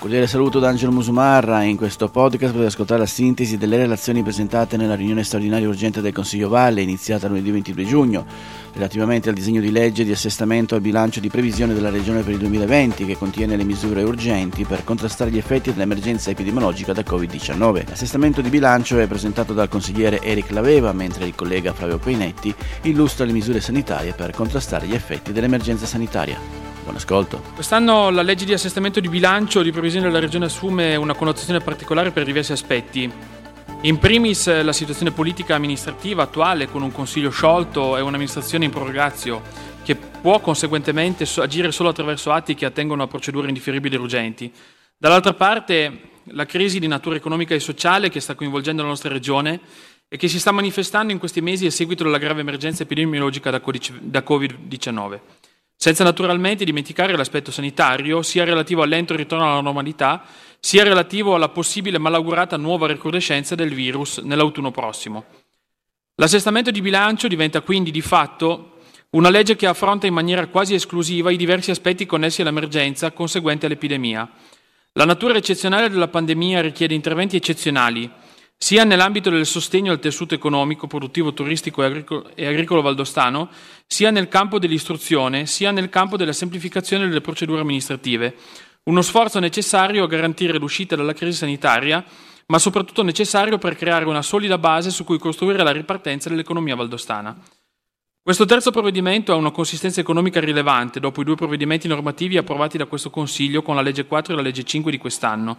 cordiale saluto da Angelo Musumarra. In questo podcast potete ascoltare la sintesi delle relazioni presentate nella riunione straordinaria urgente del Consiglio Valle, iniziata lunedì 22 giugno, relativamente al disegno di legge di assestamento al bilancio di previsione della Regione per il 2020, che contiene le misure urgenti per contrastare gli effetti dell'emergenza epidemiologica da Covid-19. L'assestamento di bilancio è presentato dal consigliere Eric Laveva, mentre il collega Flavio Peinetti illustra le misure sanitarie per contrastare gli effetti dell'emergenza sanitaria. Buon ascolto. Quest'anno la legge di assestamento di bilancio di previsione della Regione assume una connotazione particolare per diversi aspetti. In primis la situazione politica amministrativa attuale con un consiglio sciolto e un'amministrazione in prorogazio che può conseguentemente agire solo attraverso atti che attengono a procedure indifferibili e urgenti. Dall'altra parte la crisi di natura economica e sociale che sta coinvolgendo la nostra regione e che si sta manifestando in questi mesi a seguito della grave emergenza epidemiologica da Covid-19 senza naturalmente dimenticare l'aspetto sanitario, sia relativo al lento ritorno alla normalità, sia relativo alla possibile malaugurata nuova recrudescenza del virus nell'autunno prossimo. L'assestamento di bilancio diventa quindi di fatto una legge che affronta in maniera quasi esclusiva i diversi aspetti connessi all'emergenza conseguente all'epidemia. La natura eccezionale della pandemia richiede interventi eccezionali, sia nell'ambito del sostegno al tessuto economico, produttivo, turistico e agricolo valdostano, sia nel campo dell'istruzione, sia nel campo della semplificazione delle procedure amministrative. Uno sforzo necessario a garantire l'uscita dalla crisi sanitaria, ma soprattutto necessario per creare una solida base su cui costruire la ripartenza dell'economia valdostana. Questo terzo provvedimento ha una consistenza economica rilevante dopo i due provvedimenti normativi approvati da questo Consiglio con la legge 4 e la legge 5 di quest'anno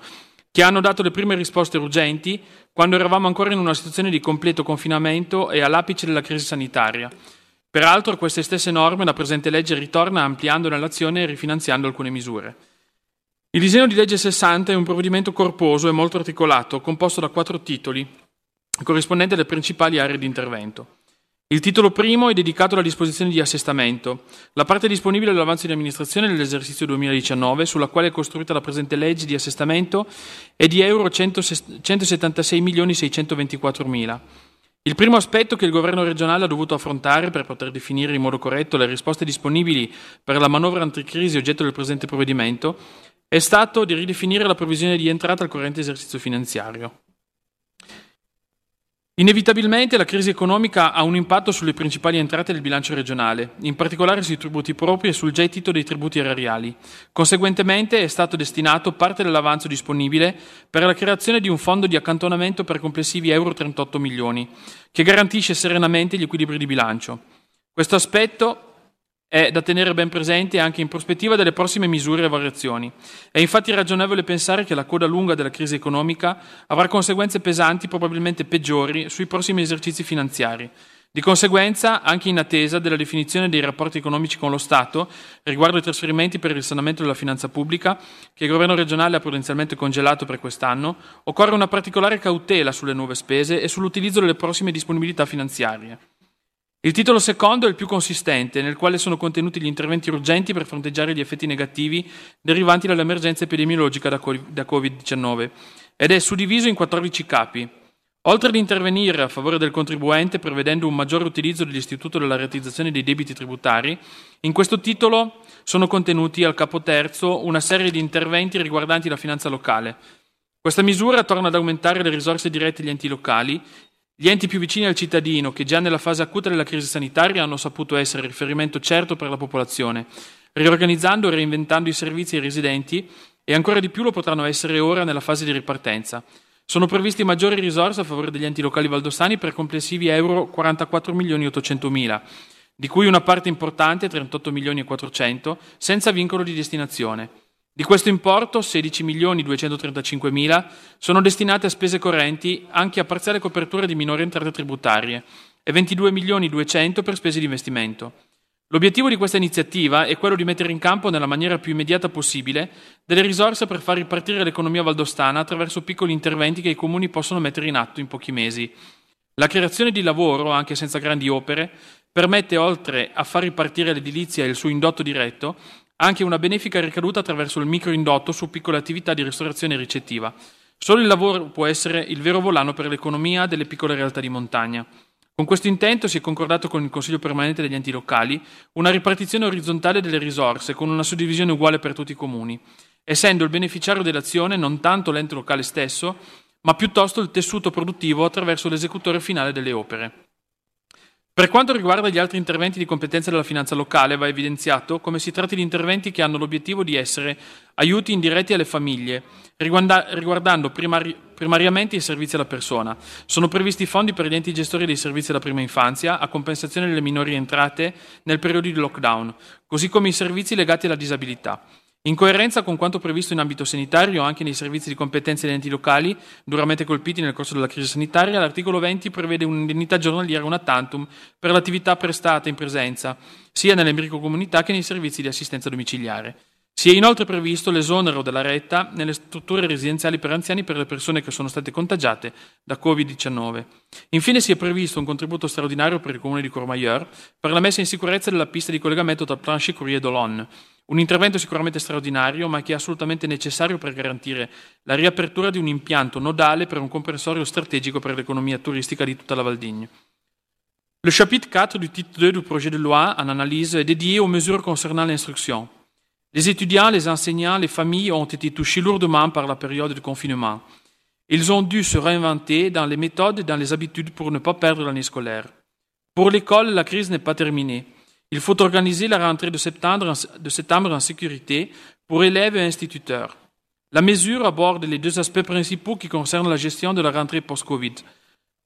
che hanno dato le prime risposte urgenti quando eravamo ancora in una situazione di completo confinamento e all'apice della crisi sanitaria. Peraltro queste stesse norme la presente legge ritorna ampliandone l'azione e rifinanziando alcune misure. Il disegno di legge 60 è un provvedimento corposo e molto articolato, composto da quattro titoli, corrispondenti alle principali aree di intervento. Il titolo primo è dedicato alla disposizione di assestamento, la parte disponibile dell'avanzo di amministrazione dell'esercizio 2019, sulla quale è costruita la presente legge di assestamento, è di euro 176.624.000. Il primo aspetto che il governo regionale ha dovuto affrontare per poter definire in modo corretto le risposte disponibili per la manovra anticrisi oggetto del presente provvedimento è stato di ridefinire la provvisione di entrata al corrente esercizio finanziario. Inevitabilmente la crisi economica ha un impatto sulle principali entrate del bilancio regionale, in particolare sui tributi propri e sul gettito dei tributi erariali. Conseguentemente è stato destinato parte dell'avanzo disponibile per la creazione di un fondo di accantonamento per complessivi euro 38 milioni, che garantisce serenamente gli equilibri di bilancio. Questo aspetto è da tenere ben presente anche in prospettiva delle prossime misure e variazioni. È infatti ragionevole pensare che la coda lunga della crisi economica avrà conseguenze pesanti, probabilmente peggiori, sui prossimi esercizi finanziari. Di conseguenza, anche in attesa della definizione dei rapporti economici con lo Stato riguardo ai trasferimenti per il risanamento della finanza pubblica, che il governo regionale ha prudenzialmente congelato per quest'anno, occorre una particolare cautela sulle nuove spese e sull'utilizzo delle prossime disponibilità finanziarie. Il titolo secondo è il più consistente, nel quale sono contenuti gli interventi urgenti per fronteggiare gli effetti negativi derivanti dall'emergenza epidemiologica da Covid-19 ed è suddiviso in 14 capi. Oltre ad intervenire a favore del contribuente prevedendo un maggiore utilizzo dell'istituto della realizzazione dei debiti tributari, in questo titolo sono contenuti al capo terzo una serie di interventi riguardanti la finanza locale. Questa misura torna ad aumentare le risorse dirette agli enti locali gli enti più vicini al cittadino, che già nella fase acuta della crisi sanitaria hanno saputo essere riferimento certo per la popolazione, riorganizzando e reinventando i servizi ai residenti e ancora di più lo potranno essere ora nella fase di ripartenza. Sono previsti maggiori risorse a favore degli enti locali valdostani per complessivi euro 44 milioni 800 mila, di cui una parte importante, 38 milioni e 400, senza vincolo di destinazione. Di questo importo 16 milioni 235 mila sono destinate a spese correnti anche a parziale copertura di minori entrate tributarie e 22 milioni 200 per spese di investimento. L'obiettivo di questa iniziativa è quello di mettere in campo nella maniera più immediata possibile delle risorse per far ripartire l'economia valdostana attraverso piccoli interventi che i comuni possono mettere in atto in pochi mesi. La creazione di lavoro, anche senza grandi opere, permette, oltre a far ripartire l'edilizia e il suo indotto diretto, anche una benefica ricaduta attraverso il microindotto su piccole attività di ristorazione ricettiva. Solo il lavoro può essere il vero volano per l'economia delle piccole realtà di montagna. Con questo intento si è concordato con il Consiglio permanente degli enti locali una ripartizione orizzontale delle risorse con una suddivisione uguale per tutti i comuni. essendo il beneficiario dell'azione non tanto l'ente locale stesso, ma piuttosto il tessuto produttivo attraverso l'esecutore finale delle opere. Per quanto riguarda gli altri interventi di competenza della finanza locale, va evidenziato come si tratti di interventi che hanno l'obiettivo di essere aiuti indiretti alle famiglie, riguardando primari- primariamente i servizi alla persona. Sono previsti fondi per gli enti gestori dei servizi alla prima infanzia a compensazione delle minori entrate nel periodo di lockdown, così come i servizi legati alla disabilità. In coerenza con quanto previsto in ambito sanitario anche nei servizi di competenza degli enti locali duramente colpiti nel corso della crisi sanitaria, l'articolo 20 prevede un'indennità giornaliera una tantum per l'attività prestata in presenza, sia nelle microcomunità che nei servizi di assistenza domiciliare. Si è inoltre previsto l'esonero della retta nelle strutture residenziali per anziani per le persone che sono state contagiate da Covid-19. Infine si è previsto un contributo straordinario per il comune di Courmayeur per la messa in sicurezza della pista di collegamento tra Planche-Courrier e Dolonne, un intervento sicuramente straordinario, ma che è assolutamente necessario per garantire la riapertura di un impianto nodale per un comprensorio strategico per l'économie touristique de toute la Val d'Igne. Le chapitre 4 du titre 2 du projet de loi en analyse est dédié aux mesures concernant l'instruction. Les étudiants, les enseignants, les familles ont été touchés lourdement par la période de confinement. Ils ont dû se réinventer dans les méthodes et dans les habitudes pour ne pas perdre l'année scolaire. Pour l'école, la crise n'est pas terminée. Il faut organiser la rentrée de septembre, en sécurité pour élèves et instituteurs. La mesure aborde les deux aspects principaux qui concernent la gestion de la rentrée post-Covid.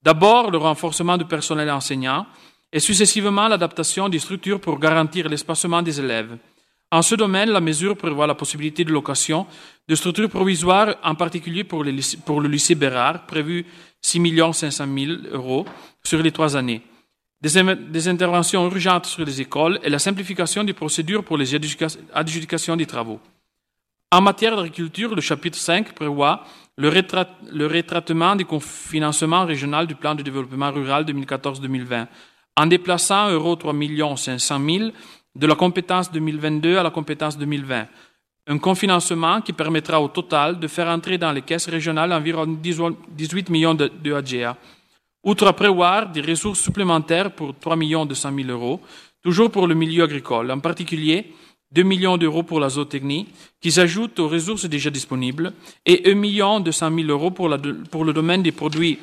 D'abord, le renforcement du personnel enseignant et successivement l'adaptation des structures pour garantir l'espacement des élèves. En ce domaine, la mesure prévoit la possibilité de location de structures provisoires, en particulier pour, pour le lycée Bérard, prévu 6 500 000 euros sur les trois années des, interventions urgentes sur les écoles et la simplification des procédures pour les adjudications des travaux. En matière d'agriculture, le chapitre 5 prévoit le, le retraitement du financement régional du plan de développement rural 2014-2020 en déplaçant euro 3 500 000 de la compétence 2022 à la compétence 2020. Un confinancement qui permettra au total de faire entrer dans les caisses régionales environ 18 millions de, de AGA outre prévoir des ressources supplémentaires pour 3 200 000 euros, toujours pour le milieu agricole, en particulier 2 millions d'euros pour la zootechnie, qui s'ajoutent aux ressources déjà disponibles, et 1 million 200 000 euros pour, pour le domaine des produits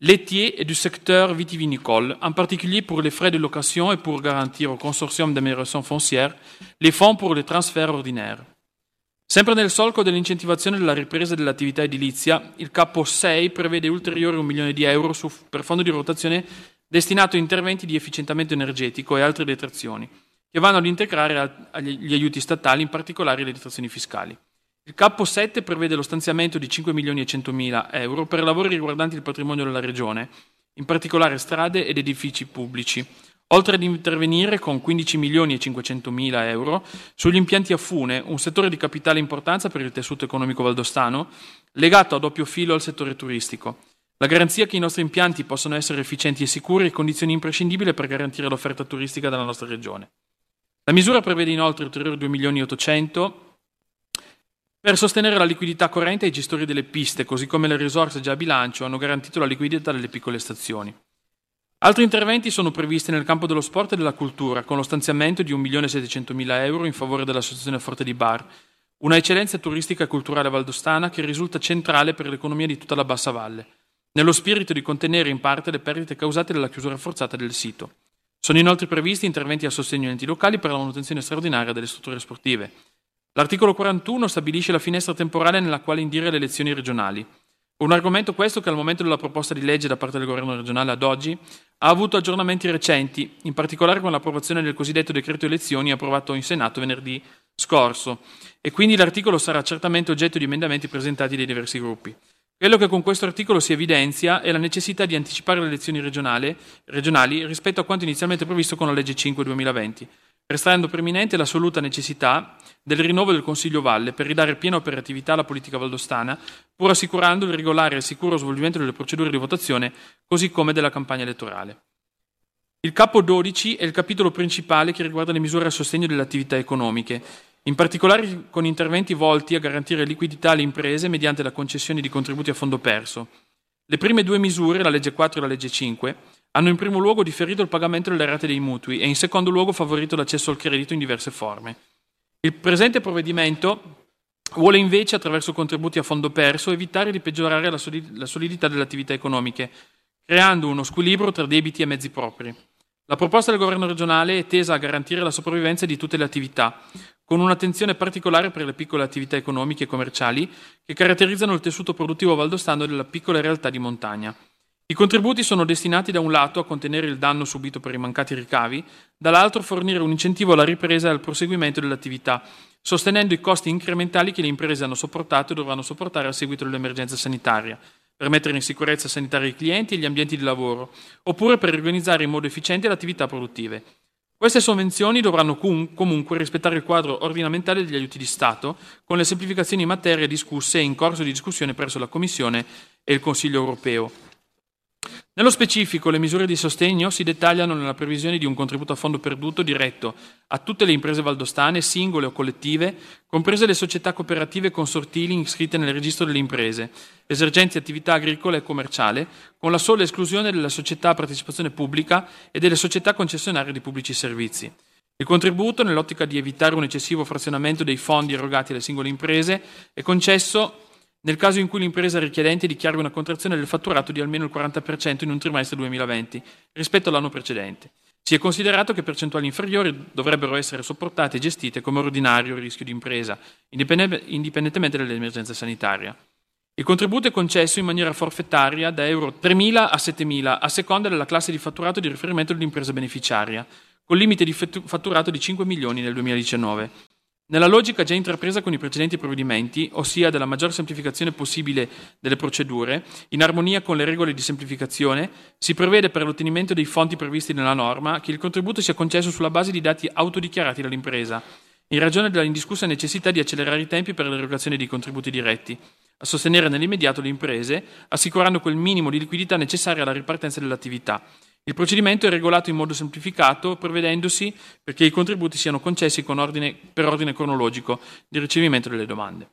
laitiers et du secteur vitivinicole, en particulier pour les frais de location et pour garantir au consortium d'amélioration foncière les fonds pour les transferts ordinaires. Sempre nel solco dell'incentivazione della ripresa dell'attività edilizia, il capo 6 prevede ulteriore un milione di euro su, per fondo di rotazione destinato a interventi di efficientamento energetico e altre detrazioni, che vanno ad integrare gli aiuti statali, in particolare le detrazioni fiscali. Il capo 7 prevede lo stanziamento di 5 milioni e 100 mila euro per lavori riguardanti il patrimonio della Regione, in particolare strade ed edifici pubblici, oltre ad intervenire con 15 milioni e 500 mila euro sugli impianti a fune, un settore di capitale importanza per il tessuto economico valdostano, legato a doppio filo al settore turistico. La garanzia che i nostri impianti possano essere efficienti e sicuri è condizione imprescindibile per garantire l'offerta turistica della nostra regione. La misura prevede inoltre ulteriori 2 milioni e 800 per sostenere la liquidità corrente ai gestori delle piste, così come le risorse già a bilancio hanno garantito la liquidità delle piccole stazioni. Altri interventi sono previsti nel campo dello sport e della cultura, con lo stanziamento di 1.700.000 euro in favore dell'Associazione Forte di Bar, una eccellenza turistica e culturale valdostana che risulta centrale per l'economia di tutta la Bassa Valle, nello spirito di contenere in parte le perdite causate dalla chiusura forzata del sito. Sono inoltre previsti interventi a sostegno degli enti locali per la manutenzione straordinaria delle strutture sportive. L'articolo 41 stabilisce la finestra temporale nella quale indire le elezioni regionali. Un argomento questo che al momento della proposta di legge da parte del governo regionale ad oggi ha avuto aggiornamenti recenti, in particolare con l'approvazione del cosiddetto decreto elezioni approvato in Senato venerdì scorso, e quindi l'articolo sarà certamente oggetto di emendamenti presentati dai diversi gruppi. Quello che con questo articolo si evidenzia è la necessità di anticipare le elezioni regionali, regionali rispetto a quanto inizialmente previsto con la legge 5 2020, restando preminente l'assoluta necessità del rinnovo del Consiglio Valle per ridare piena operatività alla politica valdostana, pur assicurando il regolare e sicuro svolgimento delle procedure di votazione, così come della campagna elettorale. Il capo 12 è il capitolo principale che riguarda le misure a sostegno delle attività economiche, in particolare con interventi volti a garantire liquidità alle imprese mediante la concessione di contributi a fondo perso. Le prime due misure, la legge 4 e la legge 5, hanno in primo luogo differito il pagamento delle rate dei mutui e in secondo luogo favorito l'accesso al credito in diverse forme. Il presente provvedimento vuole invece, attraverso contributi a fondo perso, evitare di peggiorare la solidità delle attività economiche, creando uno squilibrio tra debiti e mezzi propri. La proposta del governo regionale è tesa a garantire la sopravvivenza di tutte le attività, con un'attenzione particolare per le piccole attività economiche e commerciali che caratterizzano il tessuto produttivo valdostano della piccola realtà di montagna. I contributi sono destinati da un lato a contenere il danno subito per i mancati ricavi, dall'altro a fornire un incentivo alla ripresa e al proseguimento dell'attività, sostenendo i costi incrementali che le imprese hanno sopportato e dovranno sopportare a seguito dell'emergenza sanitaria, per mettere in sicurezza sanitaria i clienti e gli ambienti di lavoro, oppure per organizzare in modo efficiente le attività produttive. Queste sovvenzioni dovranno comunque rispettare il quadro ordinamentale degli aiuti di Stato, con le semplificazioni in materia discusse e in corso di discussione presso la Commissione e il Consiglio europeo. Nello specifico, le misure di sostegno si dettagliano nella previsione di un contributo a fondo perduto diretto a tutte le imprese valdostane, singole o collettive, comprese le società cooperative consortili iscritte nel registro delle imprese, esergenti attività agricola e commerciale, con la sola esclusione delle società a partecipazione pubblica e delle società concessionarie di pubblici servizi. Il contributo, nell'ottica di evitare un eccessivo frazionamento dei fondi erogati alle singole imprese, è concesso nel caso in cui l'impresa richiedente dichiari una contrazione del fatturato di almeno il 40% in un trimestre 2020 rispetto all'anno precedente. Si è considerato che percentuali inferiori dovrebbero essere sopportate e gestite come ordinario rischio di impresa, indipendentemente dall'emergenza sanitaria. Il contributo è concesso in maniera forfettaria da euro 3.000 a 7.000 a seconda della classe di fatturato di riferimento dell'impresa beneficiaria, con limite di fatturato di 5 milioni nel 2019. Nella logica già intrapresa con i precedenti provvedimenti, ossia della maggior semplificazione possibile delle procedure, in armonia con le regole di semplificazione, si prevede per l'ottenimento dei fonti previsti nella norma che il contributo sia concesso sulla base di dati autodichiarati dall'impresa, in ragione della indiscussa necessità di accelerare i tempi per l'erogazione dei contributi diretti, a sostenere nell'immediato le imprese, assicurando quel minimo di liquidità necessaria alla ripartenza dell'attività il procedimento è regolato in modo semplificato, prevedendosi perché i contributi siano concessi ordine, per ordine cronologico di ricevimento delle domande.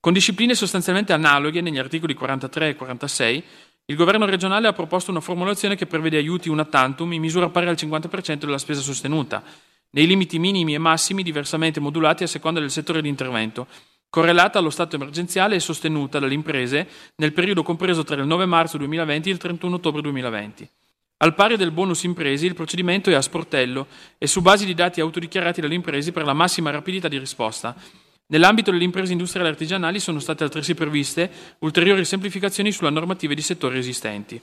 Con discipline sostanzialmente analoghe negli articoli 43 e 46, il governo regionale ha proposto una formulazione che prevede aiuti una tantum in misura pari al 50% della spesa sostenuta, nei limiti minimi e massimi diversamente modulati a seconda del settore di intervento, correlata allo stato emergenziale e sostenuta dalle imprese nel periodo compreso tra il 9 marzo 2020 e il 31 ottobre 2020. Al pari del bonus impresi, il procedimento è a sportello e su base di dati autodichiarati dalle imprese per la massima rapidità di risposta. Nell'ambito delle imprese industriali e artigianali sono state altresì previste ulteriori semplificazioni sulla normativa di settori esistenti.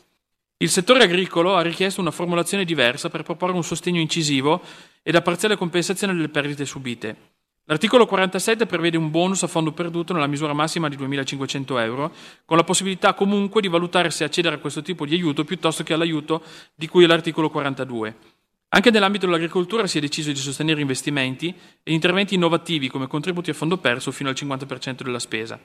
Il settore agricolo ha richiesto una formulazione diversa per proporre un sostegno incisivo e la parziale compensazione delle perdite subite. L'articolo 47 prevede un bonus a fondo perduto nella misura massima di 2.500 euro, con la possibilità comunque di valutare se accedere a questo tipo di aiuto piuttosto che all'aiuto di cui è l'articolo 42. Anche nell'ambito dell'agricoltura si è deciso di sostenere investimenti e interventi innovativi come contributi a fondo perso fino al 50% della spesa.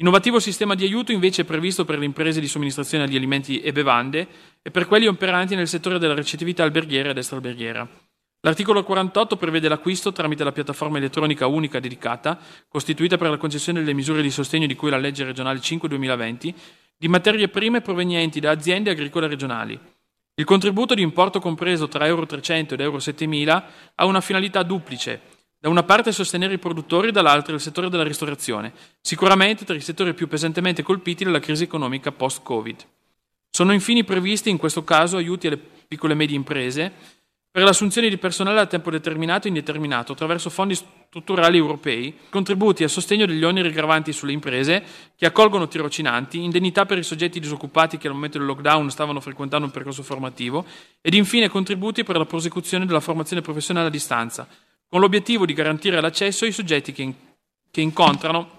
Innovativo sistema di aiuto invece è previsto per le imprese di somministrazione di alimenti e bevande e per quelli operanti nel settore della ricettività alberghiera ed extraalberghiera. L'articolo 48 prevede l'acquisto tramite la piattaforma elettronica unica dedicata, costituita per la concessione delle misure di sostegno di cui la legge regionale 5-2020, di materie prime provenienti da aziende agricole regionali. Il contributo di importo compreso tra Euro 300 ed Euro 7000 ha una finalità duplice. Da una parte sostenere i produttori, dall'altra il settore della ristorazione, sicuramente tra i settori più pesantemente colpiti dalla crisi economica post-Covid. Sono infine previsti in questo caso aiuti alle piccole e medie imprese, per l'assunzione di personale a tempo determinato e indeterminato attraverso fondi strutturali europei, contributi a sostegno degli oneri gravanti sulle imprese che accolgono tirocinanti, indennità per i soggetti disoccupati che al momento del lockdown stavano frequentando un percorso formativo ed infine contributi per la prosecuzione della formazione professionale a distanza, con l'obiettivo di garantire l'accesso ai soggetti che, in- che incontrano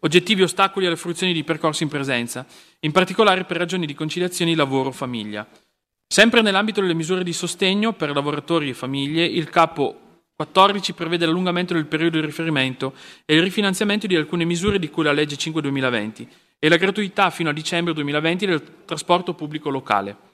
oggettivi ostacoli alle fruizioni di percorsi in presenza, in particolare per ragioni di conciliazione lavoro-famiglia. Sempre nell'ambito delle misure di sostegno per lavoratori e famiglie, il capo 14 prevede l'allungamento del periodo di riferimento e il rifinanziamento di alcune misure di cui la legge 5-2020 e la gratuità fino a dicembre 2020 del trasporto pubblico locale.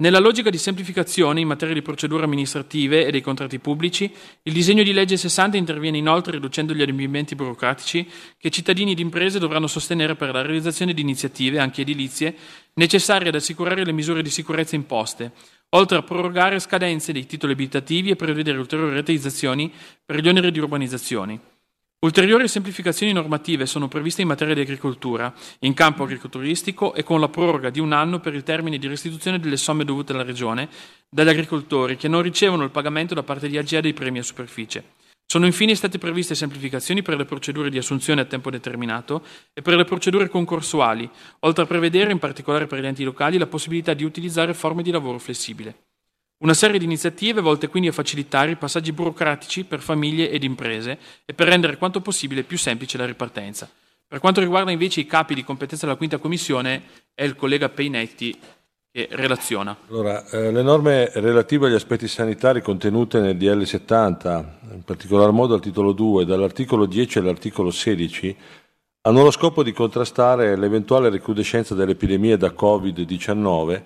Nella logica di semplificazione in materia di procedure amministrative e dei contratti pubblici, il disegno di legge 60 interviene inoltre riducendo gli adempimenti burocratici che cittadini ed imprese dovranno sostenere per la realizzazione di iniziative, anche edilizie, necessarie ad assicurare le misure di sicurezza imposte, oltre a prorogare scadenze dei titoli abitativi e prevedere ulteriori rateizzazioni per gli oneri di urbanizzazione. Ulteriori semplificazioni normative sono previste in materia di agricoltura, in campo agricolturistico e con la proroga di un anno per il termine di restituzione delle somme dovute alla Regione dagli agricoltori che non ricevono il pagamento da parte di AGEA dei premi a superficie. Sono infine state previste semplificazioni per le procedure di assunzione a tempo determinato e per le procedure concorsuali, oltre a prevedere, in particolare per gli enti locali, la possibilità di utilizzare forme di lavoro flessibile. Una serie di iniziative volte quindi a facilitare i passaggi burocratici per famiglie ed imprese e per rendere quanto possibile più semplice la ripartenza. Per quanto riguarda invece i capi di competenza della quinta commissione, è il collega Peinetti che relaziona. Allora, eh, le norme relative agli aspetti sanitari contenute nel DL 70, in particolar modo al titolo 2, dall'articolo 10 all'articolo 16, hanno lo scopo di contrastare l'eventuale recrudescenza dell'epidemia da Covid-19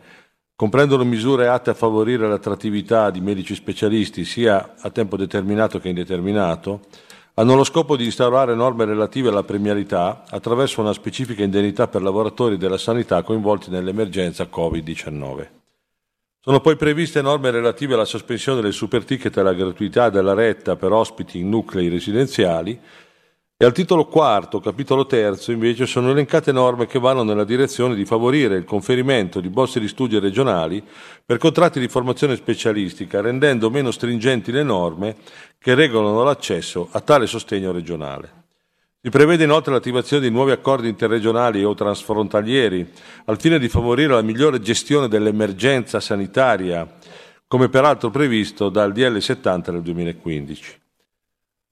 comprendono misure atte a favorire l'attrattività di medici specialisti sia a tempo determinato che indeterminato, hanno lo scopo di instaurare norme relative alla premialità attraverso una specifica indennità per lavoratori della sanità coinvolti nell'emergenza Covid-19. Sono poi previste norme relative alla sospensione del superticket e alla gratuità della retta per ospiti in nuclei residenziali e al titolo quarto, capitolo terzo, invece, sono elencate norme che vanno nella direzione di favorire il conferimento di borse di studio regionali per contratti di formazione specialistica, rendendo meno stringenti le norme che regolano l'accesso a tale sostegno regionale. Si prevede inoltre l'attivazione di nuovi accordi interregionali o transfrontalieri al fine di favorire la migliore gestione dell'emergenza sanitaria, come peraltro previsto dal DL 70 del 2015.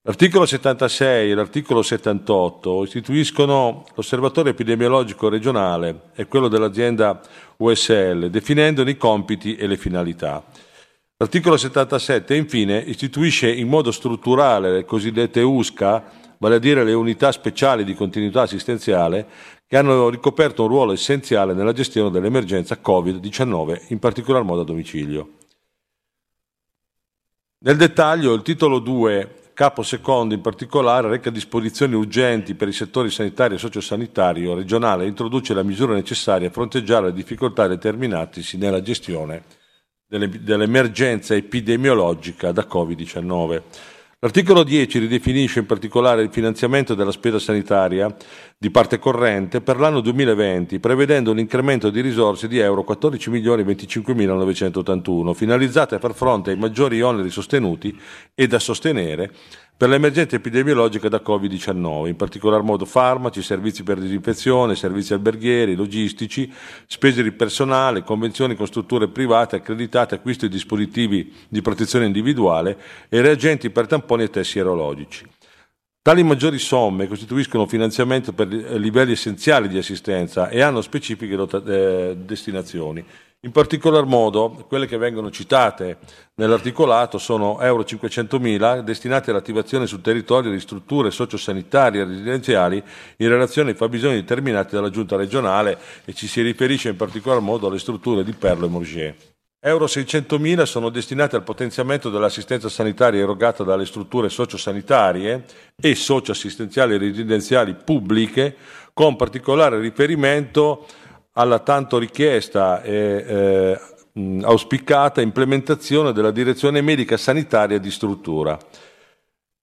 L'articolo 76 e l'articolo 78 istituiscono l'osservatorio epidemiologico regionale e quello dell'azienda USL, definendone i compiti e le finalità. L'articolo 77 infine istituisce in modo strutturale le cosiddette USCA, vale a dire le unità speciali di continuità assistenziale, che hanno ricoperto un ruolo essenziale nella gestione dell'emergenza Covid-19, in particolar modo a domicilio. Nel dettaglio, il titolo 2 Capo secondo in particolare reca disposizioni urgenti per i settori sanitario e sociosanitario regionale e introduce la misura necessaria a fronteggiare le difficoltà determinatisi nella gestione dell'emergenza epidemiologica da Covid-19. L'articolo 10 ridefinisce in particolare il finanziamento della spesa sanitaria di parte corrente per l'anno 2020, prevedendo un incremento di risorse di euro 14.025.981, finalizzate a far fronte ai maggiori oneri sostenuti e da sostenere per l'emergenza epidemiologica da Covid-19, in particolar modo farmaci, servizi per disinfezione, servizi alberghieri, logistici, spese di personale, convenzioni con strutture private accreditate, acquisto di dispositivi di protezione individuale e reagenti per tamponi e test sierologici. Tali maggiori somme costituiscono finanziamento per livelli essenziali di assistenza e hanno specifiche eh, destinazioni. In particolar modo, quelle che vengono citate nell'articolato sono euro 500.000 destinati all'attivazione sul territorio di strutture sociosanitarie e residenziali in relazione ai fabbisogni determinati dalla giunta regionale e ci si riferisce in particolar modo alle strutture di Perlo e Morgier. Euro 600.000 sono destinati al potenziamento dell'assistenza sanitaria erogata dalle strutture sociosanitarie e socioassistenziali residenziali pubbliche, con particolare riferimento alla tanto richiesta e eh, auspicata implementazione della direzione medica sanitaria di struttura.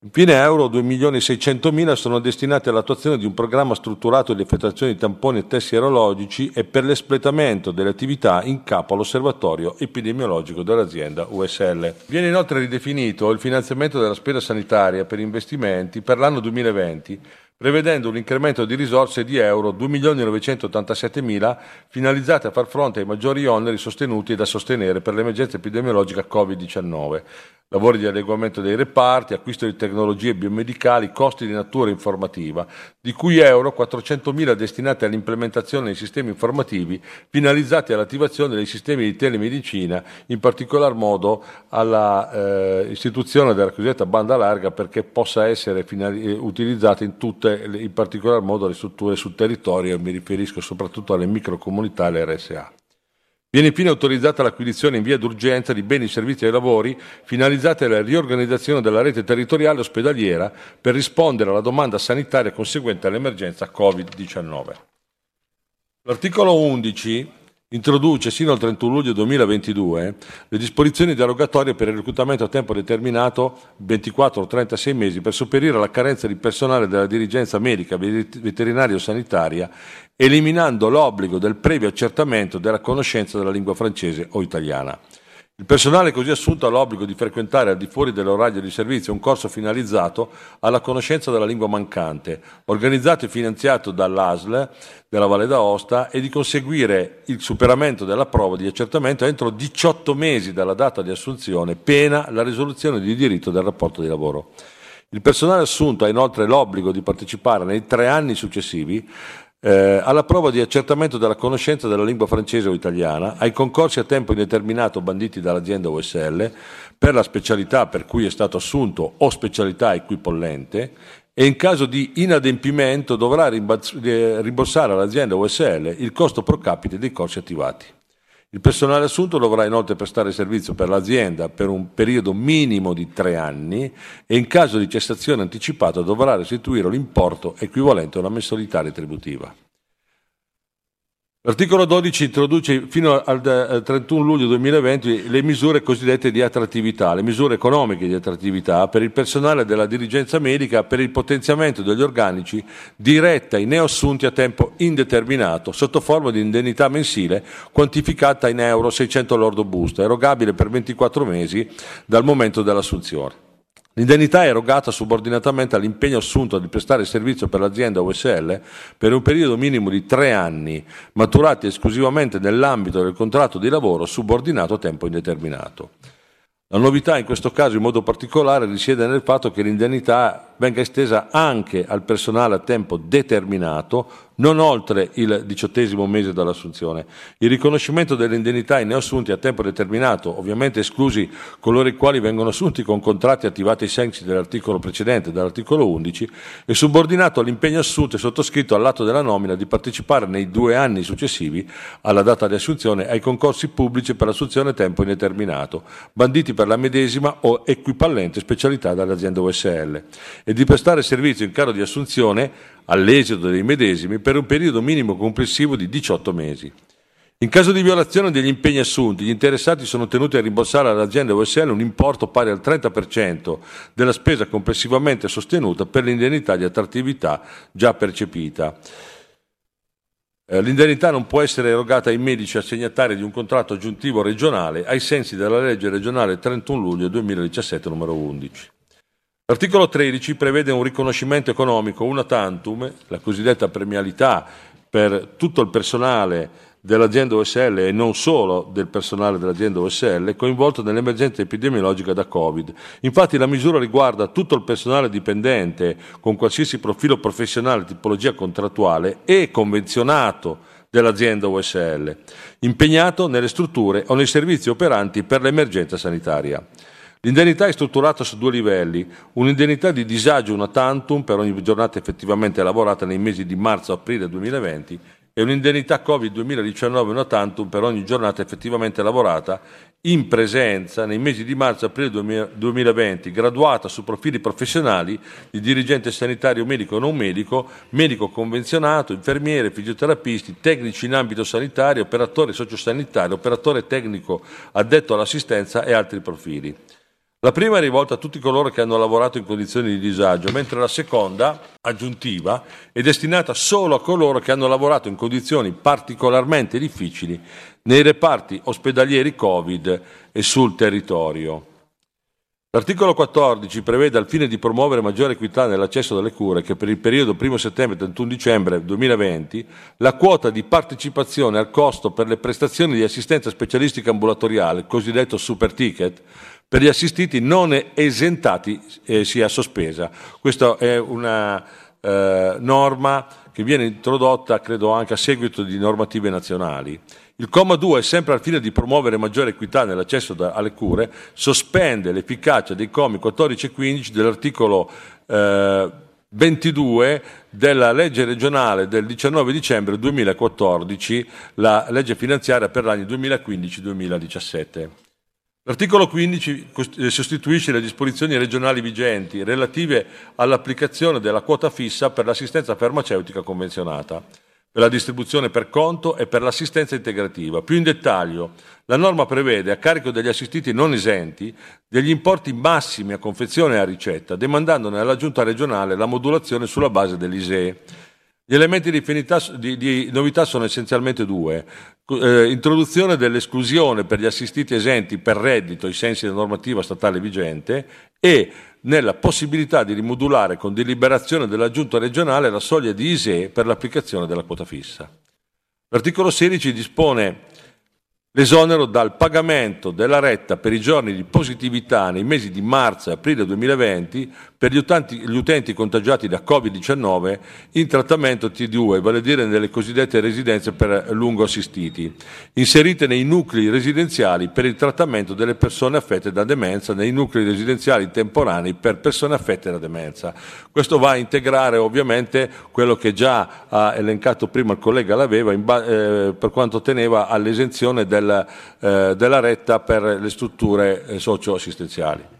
Infine euro 2.600.000 sono destinati all'attuazione di un programma strutturato di effettuazione di tamponi e test sierologici e per l'espletamento delle attività in capo all'osservatorio epidemiologico dell'azienda USL. Viene inoltre ridefinito il finanziamento della spesa sanitaria per investimenti per l'anno 2020 prevedendo un incremento di risorse di euro 2.987.000 finalizzate a far fronte ai maggiori oneri sostenuti e da sostenere per l'emergenza epidemiologica Covid-19 lavori di adeguamento dei reparti, acquisto di tecnologie biomedicali, costi di natura informativa, di cui euro 400.000 destinati all'implementazione dei sistemi informativi finalizzati all'attivazione dei sistemi di telemedicina, in particolar modo all'istituzione eh, della cosiddetta banda larga perché possa essere finali- eh, utilizzata in tutte, in particolar modo le strutture sul territorio, mi riferisco soprattutto alle microcomunità e alle RSA. Viene infine autorizzata l'acquisizione in via d'urgenza di beni, servizi e lavori finalizzati alla riorganizzazione della rete territoriale ospedaliera per rispondere alla domanda sanitaria conseguente all'emergenza Covid-19. L'articolo 11 introduce sino al 31 luglio 2022 le disposizioni derogatorie per il reclutamento a tempo determinato 24 o 36 mesi per sopperire alla carenza di personale della dirigenza medica, veterinaria o sanitaria, eliminando l'obbligo del previo accertamento della conoscenza della lingua francese o italiana. Il personale così assunto ha l'obbligo di frequentare al di fuori dell'orario di servizio un corso finalizzato alla conoscenza della lingua mancante, organizzato e finanziato dall'ASL della Valle d'Aosta e di conseguire il superamento della prova di accertamento entro 18 mesi dalla data di assunzione, pena la risoluzione di diritto del rapporto di lavoro. Il personale assunto ha inoltre l'obbligo di partecipare nei tre anni successivi eh, alla prova di accertamento della conoscenza della lingua francese o italiana, ai concorsi a tempo indeterminato banditi dall'azienda USL per la specialità per cui è stato assunto o specialità equipollente e in caso di inadempimento dovrà eh, rimborsare all'azienda USL il costo pro capite dei corsi attivati. Il personale assunto dovrà inoltre prestare servizio per l'azienda per un periodo minimo di tre anni e in caso di cessazione anticipata dovrà restituire l'importo equivalente a una mensilità retributiva. L'articolo 12 introduce fino al 31 luglio 2020 le misure cosiddette di attrattività, le misure economiche di attrattività per il personale della dirigenza medica per il potenziamento degli organici diretta ai neoassunti a tempo indeterminato sotto forma di indennità mensile quantificata in euro 600 lordo busta, erogabile per 24 mesi dal momento dell'assunzione. L'indennità è erogata subordinatamente all'impegno assunto di prestare servizio per l'azienda USL per un periodo minimo di tre anni, maturati esclusivamente nell'ambito del contratto di lavoro subordinato a tempo indeterminato. La novità in questo caso in modo particolare risiede nel fatto che l'indennità venga estesa anche al personale a tempo determinato non oltre il diciottesimo mese dall'assunzione. Il riconoscimento delle indennità ai neoassunti a tempo determinato, ovviamente esclusi coloro i quali vengono assunti con contratti attivati ai sensi dell'articolo precedente, dall'articolo 11, è subordinato all'impegno assunto e sottoscritto all'atto della nomina di partecipare nei due anni successivi alla data di assunzione ai concorsi pubblici per l'assunzione a tempo indeterminato, banditi per la medesima o equipallente specialità dall'azienda USL, e di prestare servizio in caro di assunzione all'esito dei medesimi per un periodo minimo complessivo di 18 mesi. In caso di violazione degli impegni assunti, gli interessati sono tenuti a rimborsare all'azienda USL un importo pari al 30% della spesa complessivamente sostenuta per l'indennità di attrattività già percepita. Eh, l'indennità non può essere erogata ai medici assegnatari di un contratto aggiuntivo regionale ai sensi della legge regionale 31 luglio 2017 numero 11. L'articolo 13 prevede un riconoscimento economico una tantum, la cosiddetta premialità per tutto il personale dell'azienda OSL e non solo del personale dell'azienda OSL coinvolto nell'emergenza epidemiologica da Covid. Infatti la misura riguarda tutto il personale dipendente con qualsiasi profilo professionale, tipologia contrattuale e convenzionato dell'azienda OSL, impegnato nelle strutture o nei servizi operanti per l'emergenza sanitaria. L'indennità è strutturata su due livelli, un'indennità di disagio una tantum per ogni giornata effettivamente lavorata nei mesi di marzo-aprile 2020 e un'indennità Covid 2019 una tantum per ogni giornata effettivamente lavorata in presenza nei mesi di marzo-aprile 2020, graduata su profili professionali di dirigente sanitario medico o non medico, medico convenzionato, infermiere, fisioterapisti, tecnici in ambito sanitario, operatore sociosanitario, operatore tecnico addetto all'assistenza e altri profili. La prima è rivolta a tutti coloro che hanno lavorato in condizioni di disagio, mentre la seconda, aggiuntiva, è destinata solo a coloro che hanno lavorato in condizioni particolarmente difficili nei reparti ospedalieri Covid e sul territorio. L'articolo 14 prevede al fine di promuovere maggiore equità nell'accesso alle cure che per il periodo 1 settembre-31 dicembre 2020 la quota di partecipazione al costo per le prestazioni di assistenza specialistica ambulatoriale, cosiddetto super ticket, per gli assistiti non esentati eh, sia sospesa. Questa è una eh, norma che viene introdotta, credo, anche a seguito di normative nazionali. Il comma 2, sempre al fine di promuovere maggiore equità nell'accesso da, alle cure, sospende l'efficacia dei commi 14 e 15 dell'articolo eh, 22 della legge regionale del 19 dicembre 2014, la legge finanziaria per l'anno 2015-2017. L'articolo 15 eh, sostituisce le disposizioni regionali vigenti relative all'applicazione della quota fissa per l'assistenza farmaceutica convenzionata. per la distribuzione per conto e per l'assistenza integrativa. Più in dettaglio, la norma prevede a carico degli assistiti non esenti degli importi massimi a confezione e a ricetta, demandandone alla Giunta regionale la modulazione sulla base dell'ISEE. Gli elementi di, di, di novità sono essenzialmente due. Eh, introduzione dell'esclusione per gli assistiti esenti per reddito ai sensi della normativa statale vigente e nella possibilità di rimodulare con deliberazione della Giunta regionale la soglia di ISE per l'applicazione della quota fissa. L'articolo 16 dispone l'esonero dal pagamento della retta per i giorni di positività nei mesi di marzo e aprile 2020 per gli utenti, gli utenti contagiati da Covid-19 in trattamento T2, vale a dire nelle cosiddette residenze per lungo assistiti, inserite nei nuclei residenziali per il trattamento delle persone affette da demenza, nei nuclei residenziali temporanei per persone affette da demenza. Questo va a integrare ovviamente quello che già ha elencato prima il collega Laveva ba- eh, per quanto teneva all'esenzione del, eh, della retta per le strutture eh, socio-assistenziali.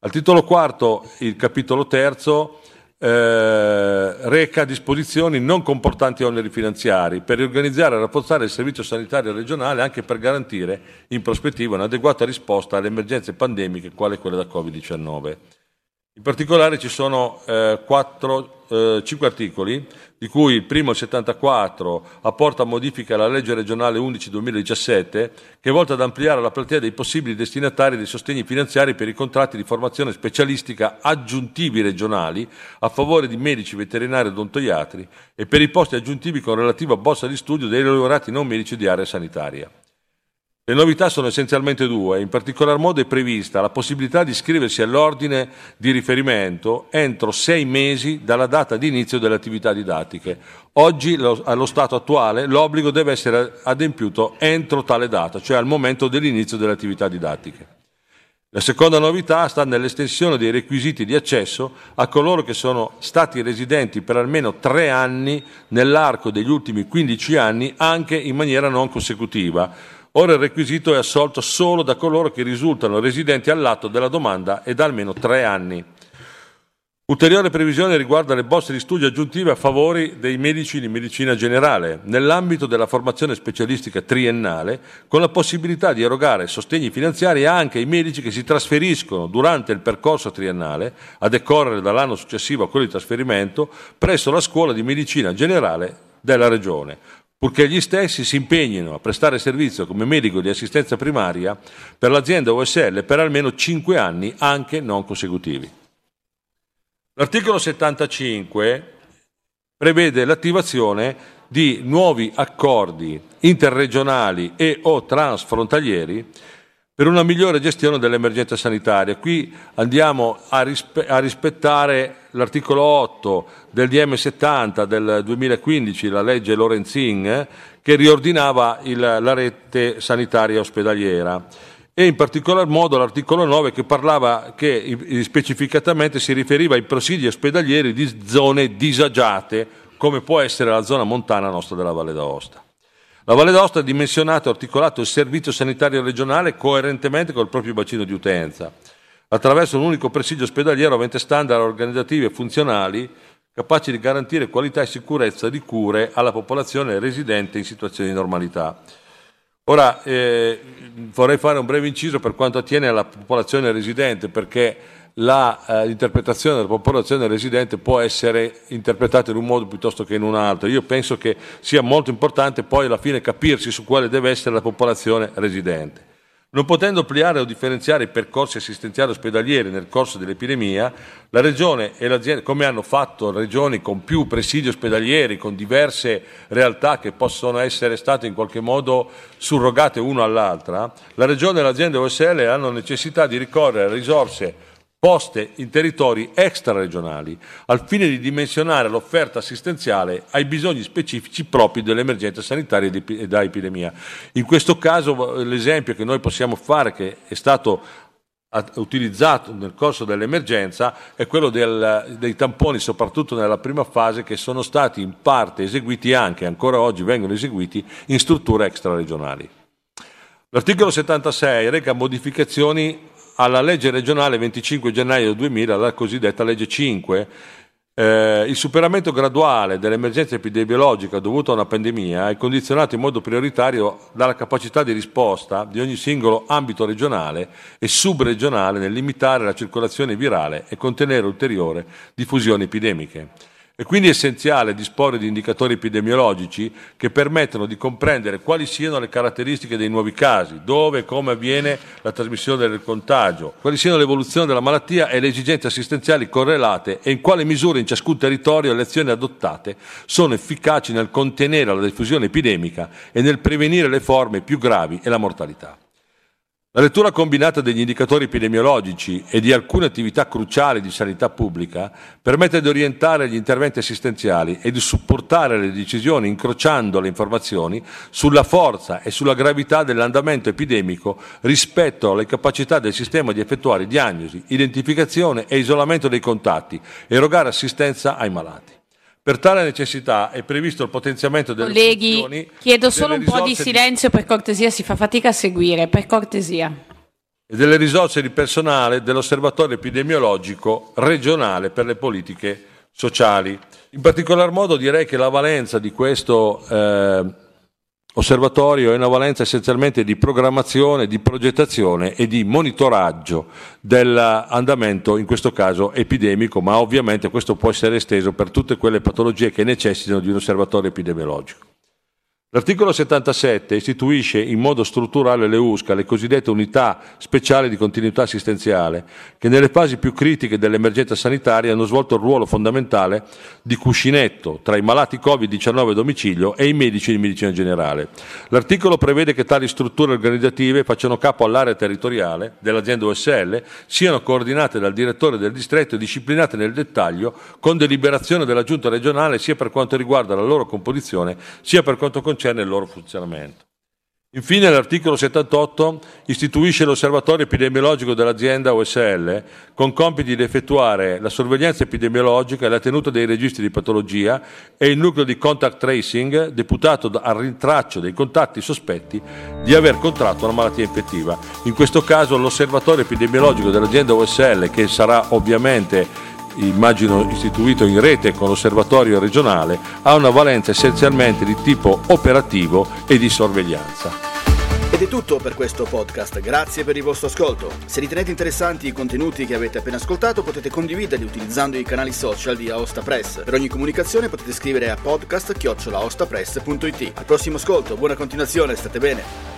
Al titolo quarto, il capitolo terzo eh, reca disposizioni non comportanti oneri finanziari per riorganizzare e rafforzare il servizio sanitario regionale anche per garantire in prospettiva un'adeguata risposta alle emergenze pandemiche quale quella da Covid-19. In particolare ci sono eh, quattro, eh, cinque articoli, di cui il primo, il 74, apporta modifiche alla legge regionale 11-2017, che è volta ad ampliare la platea dei possibili destinatari dei sostegni finanziari per i contratti di formazione specialistica aggiuntivi regionali a favore di medici, veterinari e odontoiatri e per i posti aggiuntivi con relativa borsa di studio dei laureati non medici di area sanitaria. Le novità sono essenzialmente due, in particolar modo è prevista la possibilità di iscriversi all'ordine di riferimento entro sei mesi dalla data di inizio delle attività didattiche. Oggi, allo stato attuale, l'obbligo deve essere adempiuto entro tale data, cioè al momento dell'inizio delle attività didattiche. La seconda novità sta nell'estensione dei requisiti di accesso a coloro che sono stati residenti per almeno tre anni nell'arco degli ultimi 15 anni, anche in maniera non consecutiva, Ora il requisito è assolto solo da coloro che risultano residenti all'atto della domanda e da almeno tre anni. Ulteriore previsione riguarda le borse di studio aggiuntive a favore dei medici di medicina generale, nell'ambito della formazione specialistica triennale, con la possibilità di erogare sostegni finanziari anche ai medici che si trasferiscono durante il percorso triennale, a decorrere dall'anno successivo a quello di trasferimento, presso la scuola di medicina generale della Regione, purché gli stessi si impegnino a prestare servizio come medico di assistenza primaria per l'azienda OSL per almeno 5 anni, anche non consecutivi. L'articolo 75 prevede l'attivazione di nuovi accordi interregionali e o transfrontalieri per una migliore gestione dell'emergenza sanitaria. Qui andiamo a, rispe- a rispettare l'articolo 8 del DM70 del 2015, la legge Lorenzin, che riordinava il, la rete sanitaria ospedaliera e in particolar modo l'articolo 9 che parlava che specificatamente si riferiva ai presidi ospedalieri di zone disagiate come può essere la zona montana nostra della Valle d'Aosta. La Valle d'Aosta ha dimensionato e articolato il servizio sanitario regionale coerentemente col proprio bacino di utenza, attraverso un unico presidio ospedaliero avente standard organizzativi e funzionali capaci di garantire qualità e sicurezza di cure alla popolazione residente in situazioni di normalità. Ora eh, vorrei fare un breve inciso per quanto attiene alla popolazione residente, perché l'interpretazione eh, della popolazione residente può essere interpretata in un modo piuttosto che in un altro. Io penso che sia molto importante poi alla fine capirsi su quale deve essere la popolazione residente. Non potendo ampliare o differenziare i percorsi assistenziali ospedalieri nel corso dell'epidemia, la Regione e l'azienda, come hanno fatto regioni con più presidi ospedalieri, con diverse realtà che possono essere state in qualche modo surrogate una all'altra, la Regione e l'azienda OSL hanno necessità di ricorrere a risorse poste in territori extraregionali al fine di dimensionare l'offerta assistenziale ai bisogni specifici propri dell'emergenza sanitaria e da epidemia. In questo caso l'esempio che noi possiamo fare, che è stato utilizzato nel corso dell'emergenza, è quello del, dei tamponi, soprattutto nella prima fase, che sono stati in parte eseguiti anche, ancora oggi vengono eseguiti, in strutture extraregionali. L'articolo 76 reca modificazioni alla legge regionale 25 gennaio 2000, la cosiddetta legge 5, Eh, il superamento graduale dell'emergenza epidemiologica dovuta a una pandemia è condizionato in modo prioritario dalla capacità di risposta di ogni singolo ambito regionale e subregionale nel limitare la circolazione virale e contenere ulteriori diffusioni epidemiche. È quindi essenziale disporre di indicatori epidemiologici che permettano di comprendere quali siano le caratteristiche dei nuovi casi, dove e come avviene la trasmissione del contagio, quali siano l'evoluzione della malattia e le esigenze assistenziali correlate e in quale misura in ciascun territorio le azioni adottate sono efficaci nel contenere la diffusione epidemica e nel prevenire le forme più gravi e la mortalità. La lettura combinata degli indicatori epidemiologici e di alcune attività cruciali di sanità pubblica permette di orientare gli interventi assistenziali e di supportare le decisioni incrociando le informazioni sulla forza e sulla gravità dell'andamento epidemico rispetto alle capacità del sistema di effettuare diagnosi, identificazione e isolamento dei contatti e erogare assistenza ai malati. Per tale necessità è previsto il potenziamento delle Colleghi, chiedo solo un po' di silenzio per cortesia, si fa fatica a seguire, per cortesia. e delle risorse di personale dell'Osservatorio epidemiologico regionale per le politiche sociali. In particolar modo direi che la valenza di questo eh, osservatorio è una valenza essenzialmente di programmazione, di progettazione e di monitoraggio dell'andamento, in questo caso epidemico, ma ovviamente questo può essere esteso per tutte quelle patologie che necessitano di un osservatorio epidemiologico. L'articolo 77 istituisce in modo strutturale le USCA, le cosiddette unità speciali di continuità assistenziale, che nelle fasi più critiche dell'emergenza sanitaria hanno svolto il ruolo fondamentale di cuscinetto tra i malati Covid-19 a domicilio e i medici di medicina generale. L'articolo prevede che tali strutture organizzative facciano capo all'area territoriale dell'azienda OSL, siano coordinate dal direttore del distretto e disciplinate nel dettaglio con deliberazione della giunta regionale sia per quanto riguarda la loro composizione sia per quanto concerne il loro funzionamento. Infine l'articolo 78 istituisce l'osservatorio epidemiologico dell'azienda OSL con compiti di effettuare la sorveglianza epidemiologica e la tenuta dei registri di patologia e il nucleo di contact tracing deputato al rintraccio dei contatti sospetti di aver contratto una malattia infettiva. In questo caso l'osservatorio epidemiologico dell'azienda OSL che sarà ovviamente immagino istituito in rete con l'osservatorio regionale, ha una valenza essenzialmente di tipo operativo e di sorveglianza. Ed è tutto per questo podcast, grazie per il vostro ascolto. Se ritenete interessanti i contenuti che avete appena ascoltato potete condividerli utilizzando i canali social di Aosta Press. Per ogni comunicazione potete scrivere a podcast.ostapress.it. Al prossimo ascolto, buona continuazione, state bene.